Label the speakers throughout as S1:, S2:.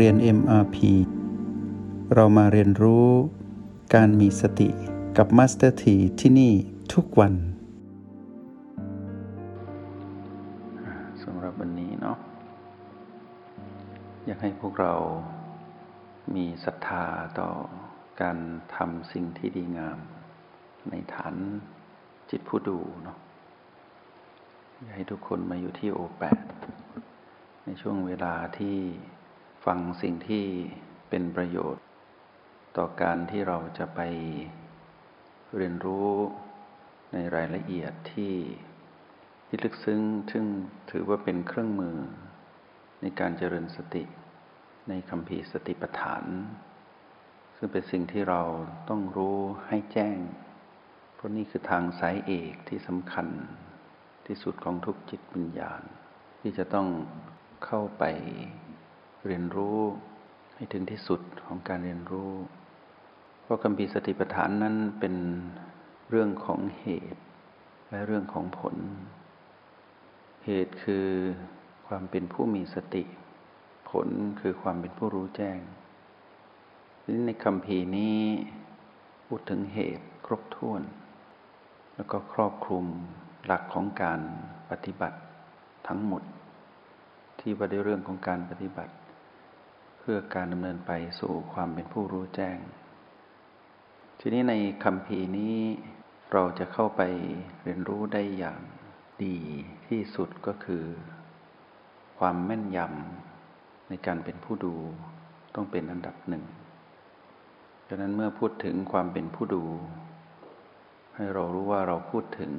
S1: เรียน MRP เรามาเรียนรู้การมีสติกับ Master T ที่ที่นี่ทุกวันสำหรับวันนี้เนาะอยากให้พวกเรามีศรัทธาต่อการทำสิ่งที่ดีงาม ในฐานจิตผู้ดูเนาะอยากให้ทุกคนมาอยู่ที่โอแปดในช่วงเวลาที่ ฟังสิ่งที่เป็นประโยชน์ ต่อการที่เราจะไปเรียนรู้ในรายละเอียดที่ที่ลึกซึ้งซึ่งถือว่าเป็นเครื่องมือ ในการเจริญสติในคำพีสติปัฏฐาน ซึ่งเป็นสิ่งที่เราต้องรู้ให้แจ้ง เพราะนี่คือทางสายเอกที่สำคัญที่สุดของทุกจิตวิญญาณ ที่จะต้องเข้าไป เรียนรู้ให้ถึงที่สุดของการเรียนรู้ เพราะคำพีสติปัฏฐานนั้นเป็นเรื่องของเหตุ และเรื่องของผล เหตุคือความเป็นผู้มีสติ ผลคือความเป็นผู้รู้แจ้งในคำพีนี้พูดถึงเหตุครบถ้วน แล้วก็ครอบคลุมหลักของการปฏิบัติทั้งหมด ที่ว่าด้วยเรื่องของการปฏิบัติ พื่อการดำเนินไปสู่ความเป็นผู้รู้แจ้ง ทีนี้ในคำพีนี้เราจะเข้าไปเรียนรู้ได้อย่างดีที่สุดก็คือ ความแม่นยำในการเป็นผู้ดูต้องเป็นอันดับหนึ่งดังนั้นเมื่อพูดถึงความเป็นผู้ดู ให้เรารู้ว่าเราพูดถึง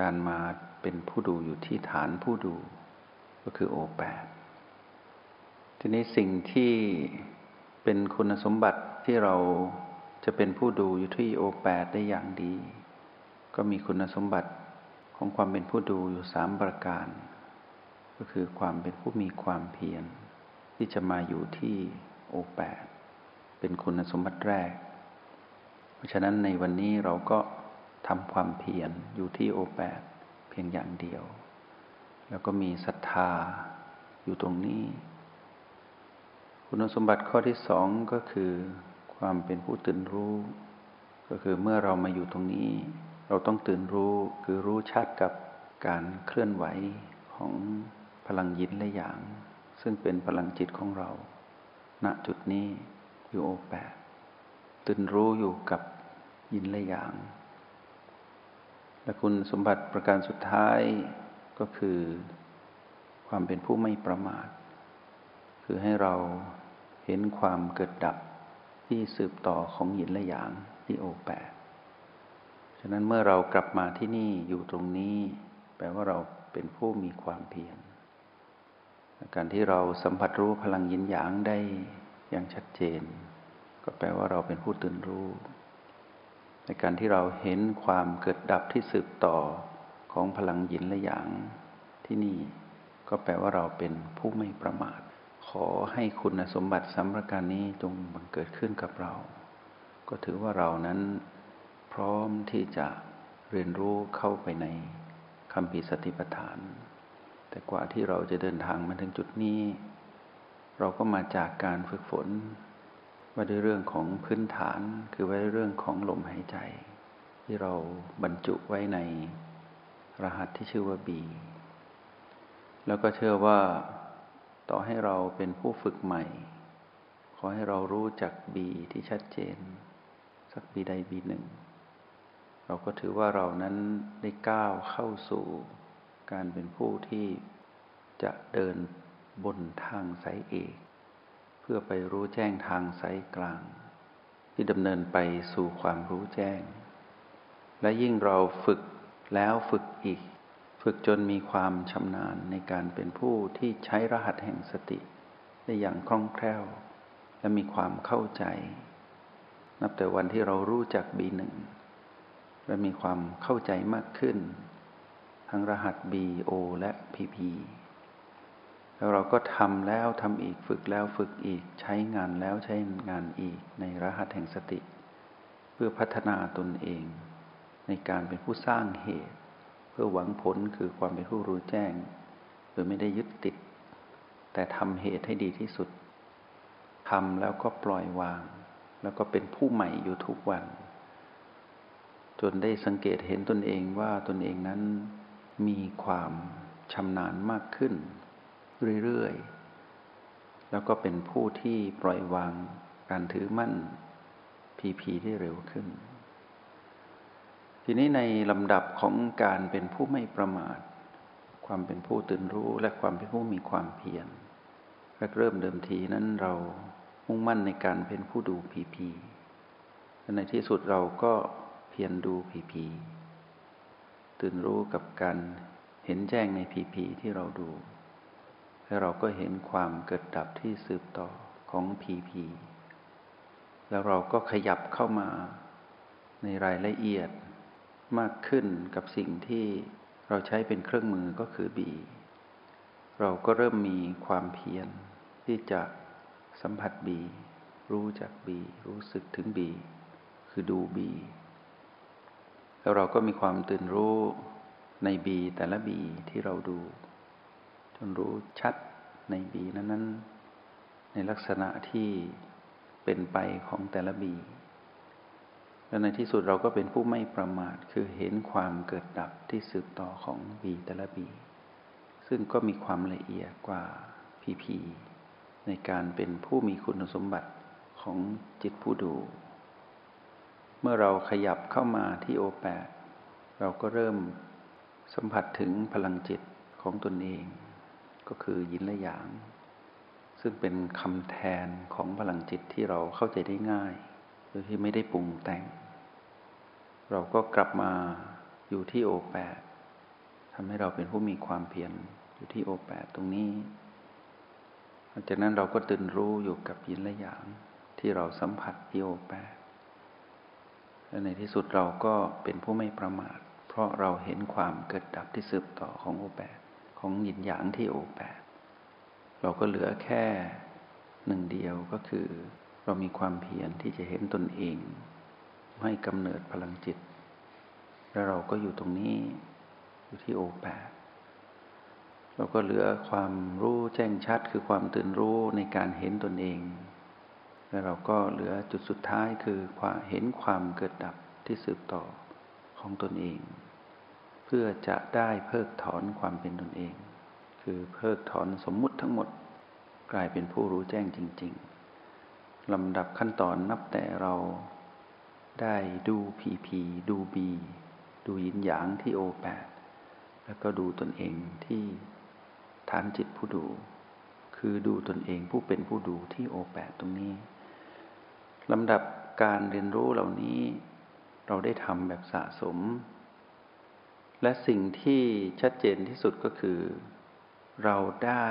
S1: การมาเป็นผู้ดูอยู่ที่ฐานผู้ดู ก็คือโอแปด ทีนี้สิ่งที่เป็นคุณสมบัติที่เราจะเป็นผู้ดูอยู่ที่โอแปดได้อย่างดี ก็มีคุณสมบัติของความเป็นผู้ดูอยู่สามประการ ก็คือความเป็นผู้มีความเพียรที่จะมาอยู่ที่โอแปดเป็นคุณสมบัติแรก เพราะฉะนั้นในวันนี้เราก็ทำความเพียรอยู่ที่โอแปดเพียงอย่างเดียว แล้วก็มีศรัทธาอยู่ตรงนี้ คุณสมบัติข้อที่สองก็คือ ความเป็นผู้ตื่นรู้ ก็คือเมื่อเรามาอยู่ตรงนี้ เราต้องตื่นรู้คือรู้ชัดกับการเคลื่อนไหวของพลังยินและอย่าง ซึ่งเป็นพลังจิตของเรา ณจุดนี้อยู่โอแปดตื่นรู้อยู่กับยินและอย่าง และคุณสมบัติประการสุดท้ายก็คือ ความเป็นผู้ไม่ประมาท คือให้เรา เห็นความเกิดดับที่สืบต่อของหินและหยางที่โอแปดฉะนั้นเมื่อเรากลับมาที่นี่อยู่ตรงนี้ แปลว่าเราเป็นผู้มีความเพียรการที่เราสัมผัสรู้พลังยินหยางได้อย่างชัดเจน ก็แปลว่าเราเป็นผู้ตื่นรู้ ในการที่เราเห็นความเกิดดับที่สืบต่อของพลังหยินและหยางที่นี่ ก็แปลว่าเราเป็นผู้ไม่ประมาท ขอให้คุณสมบัติสำประการนี้จงบังเกิดขึ้นกับเรา ก็ถือว่าเรานั้นพร้อมที่จะเรียนรู้เข้าไปในคำพิสติปัฏฐาน แต่กว่าที่เราจะเดินทางมาถึงจุดนี้ เราก็มาจากการฝึกฝนว่าด้วยเรื่องของพื้นฐานคือว่าด้วยเรื่องของลมหายใจ ที่เราบรรจุไว้ในรหัสที่ชื่อว่าบีแล้วก็เชื่อว่า ต่อให้เราเป็นผู้ฝึกใหม่ ขอให้เรารู้จักบีที่ชัดเจน สักบีใดบีหนึ่ง เราก็ถือว่าเรานั้นได้ก้าวเข้าสู่การเป็นผู้ที่จะเดินบนทางสายเอก เพื่อไปรู้แจ้งทางสายกลาง ที่ดำเนินไปสู่ความรู้แจ้ง และยิ่งเราฝึกแล้วฝึกอีก ฝึกจนมีความชำนาญในการเป็นผู้ที่ใช้รหัสแห่งสติได้อย่างคล่องแคล่ว และมีความเข้าใจ นับแต่วันที่เรารู้จักบีหนึ่งและมีความเข้าใจมากขึ้น ทั้งรหัส B O และ PP แล้วเราก็ทำแล้วทำอีกฝึกแล้วฝึกอีกใช้งานแล้วใช้งานอีกในรหัสแห่งสติ เพื่อพัฒนาตนเอง ในการเป็นผู้สร้างเหตุ เพื่อหวังผลคือความเป็นผู้รู้แจ้ง โดยไม่ได้ยึดติด แต่ทำเหตุให้ดีที่สุดทำแล้วก็ปล่อยวาง แล้วก็เป็นผู้ใหม่อยู่ทุกวัน จนได้สังเกตเห็นตนเองว่าตนเองนั้นมีความชำนาญมากขึ้น เรื่อยๆ แล้วก็เป็นผู้ที่ปล่อยวางการถือมั่นพีพีที่เร็วขึ้น ทีนี้ในลำดับของการเป็นผู้ไม่ประมาท ความเป็นผู้ตื่นรู้และความเป็นผู้มีความเพียรแรกเริ่มเดิมทีนั้นเรามุ่งมั่นในการเป็นผู้ดูพีพีและในที่สุดเราก็เพียรดูพีพีตื่นรู้กับการเห็นแจ้งในพีพีที่เราดู และเราก็เห็นความเกิดดับที่สืบต่อของพีพีแล้วเราก็ขยับเข้ามาในรายละเอียด มากขึ้นกับสิ่งที่เราใช้เป็นเครื่องมือก็คือบี เราก็เริ่มมีความเพียรที่จะสัมผัสบี รู้จักบี รู้สึกถึงบี คือดูบี แล้วเราก็มีความตื่นรู้ในบีแต่ละบีที่เราดู จนรู้ชัดในบีนั้นๆในลักษณะที่เป็นไปของแต่ละบี และในที่สุดเราก็เป็นผู้ไม่ประมาท คือเห็นความเกิดดับที่สืบต่อของบีแต่ละบี ซึ่งก็มีความละเอียดกว่าพีพีในการเป็นผู้มีคุณสมบัติของจิตผู้ดู เมื่อเราขยับเข้ามาที่โอแปดเราก็เริ่มสัมผัสถึงพลังจิตของตนเอง ก็คือยินและหยาง ซึ่งเป็นคำแทนของพลังจิตที่เราเข้าใจได้ง่าย โดยที่ไม่ได้ปรุงแต่ง เราก็กลับมาอยู่ที่โอแปดทำให้เราเป็นผู้มีความเพียรอยู่ที่โอแปดตรงนี้หลังจากนั้นเราก็ตื่นรู้อยู่กับยินและหยางที่เราสัมผัสที่โอแปดและในที่สุดเราก็เป็นผู้ไม่ประมาท เพราะเราเห็นความเกิดดับที่สืบต่อของโอแปดของยินหยางที่โอแปดเราก็เหลือแค่หนึ่งเดียวก็คือ เรามีความเพียรที่จะเห็นตนเอง ให้กำเนิดพลังจิต แล้วเราก็อยู่ตรงนี้อยู่ที่โอแปดเราก็เหลือความรู้แจ้งชัดคือความตื่นรู้ในการเห็นตนเอง แล้วเราก็เหลือจุดสุดท้ายคือความเห็นความเกิดดับที่สืบต่อของตนเอง เพื่อจะได้เพิกถอนความเป็นตนเอง คือเพิกถอนสมมุติทั้งหมดกลายเป็นผู้รู้แจ้งจริง ๆลำดับขั้นตอนนับแต่เรา ได้ดูพีพีดูบี ดูยินหยางที่โอแปดแล้วก็ดูตนเองที่ฐานจิตผู้ดู คือดูตนเองผู้เป็นผู้ดูที่โอแปดตรงนี้ลำดับการเรียนรู้เหล่านี้ เราได้ทำแบบสะสม และสิ่งที่ชัดเจนที่สุดก็คือ เราได้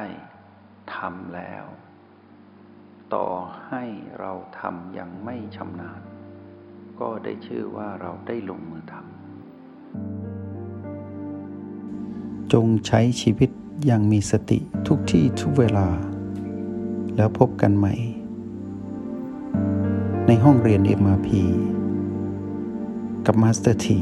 S1: ทำแล้ว ต่อให้เราทำยังไม่ชำนาญ ก็ได้ชื่อว่าเราได้ลงมือทำ
S2: จงใช้ชีวิตอย่างมีสติทุกที่ทุกเวลา แล้วพบกันใหม่ ในห้องเรียน MRP กับมาสเตอร์ที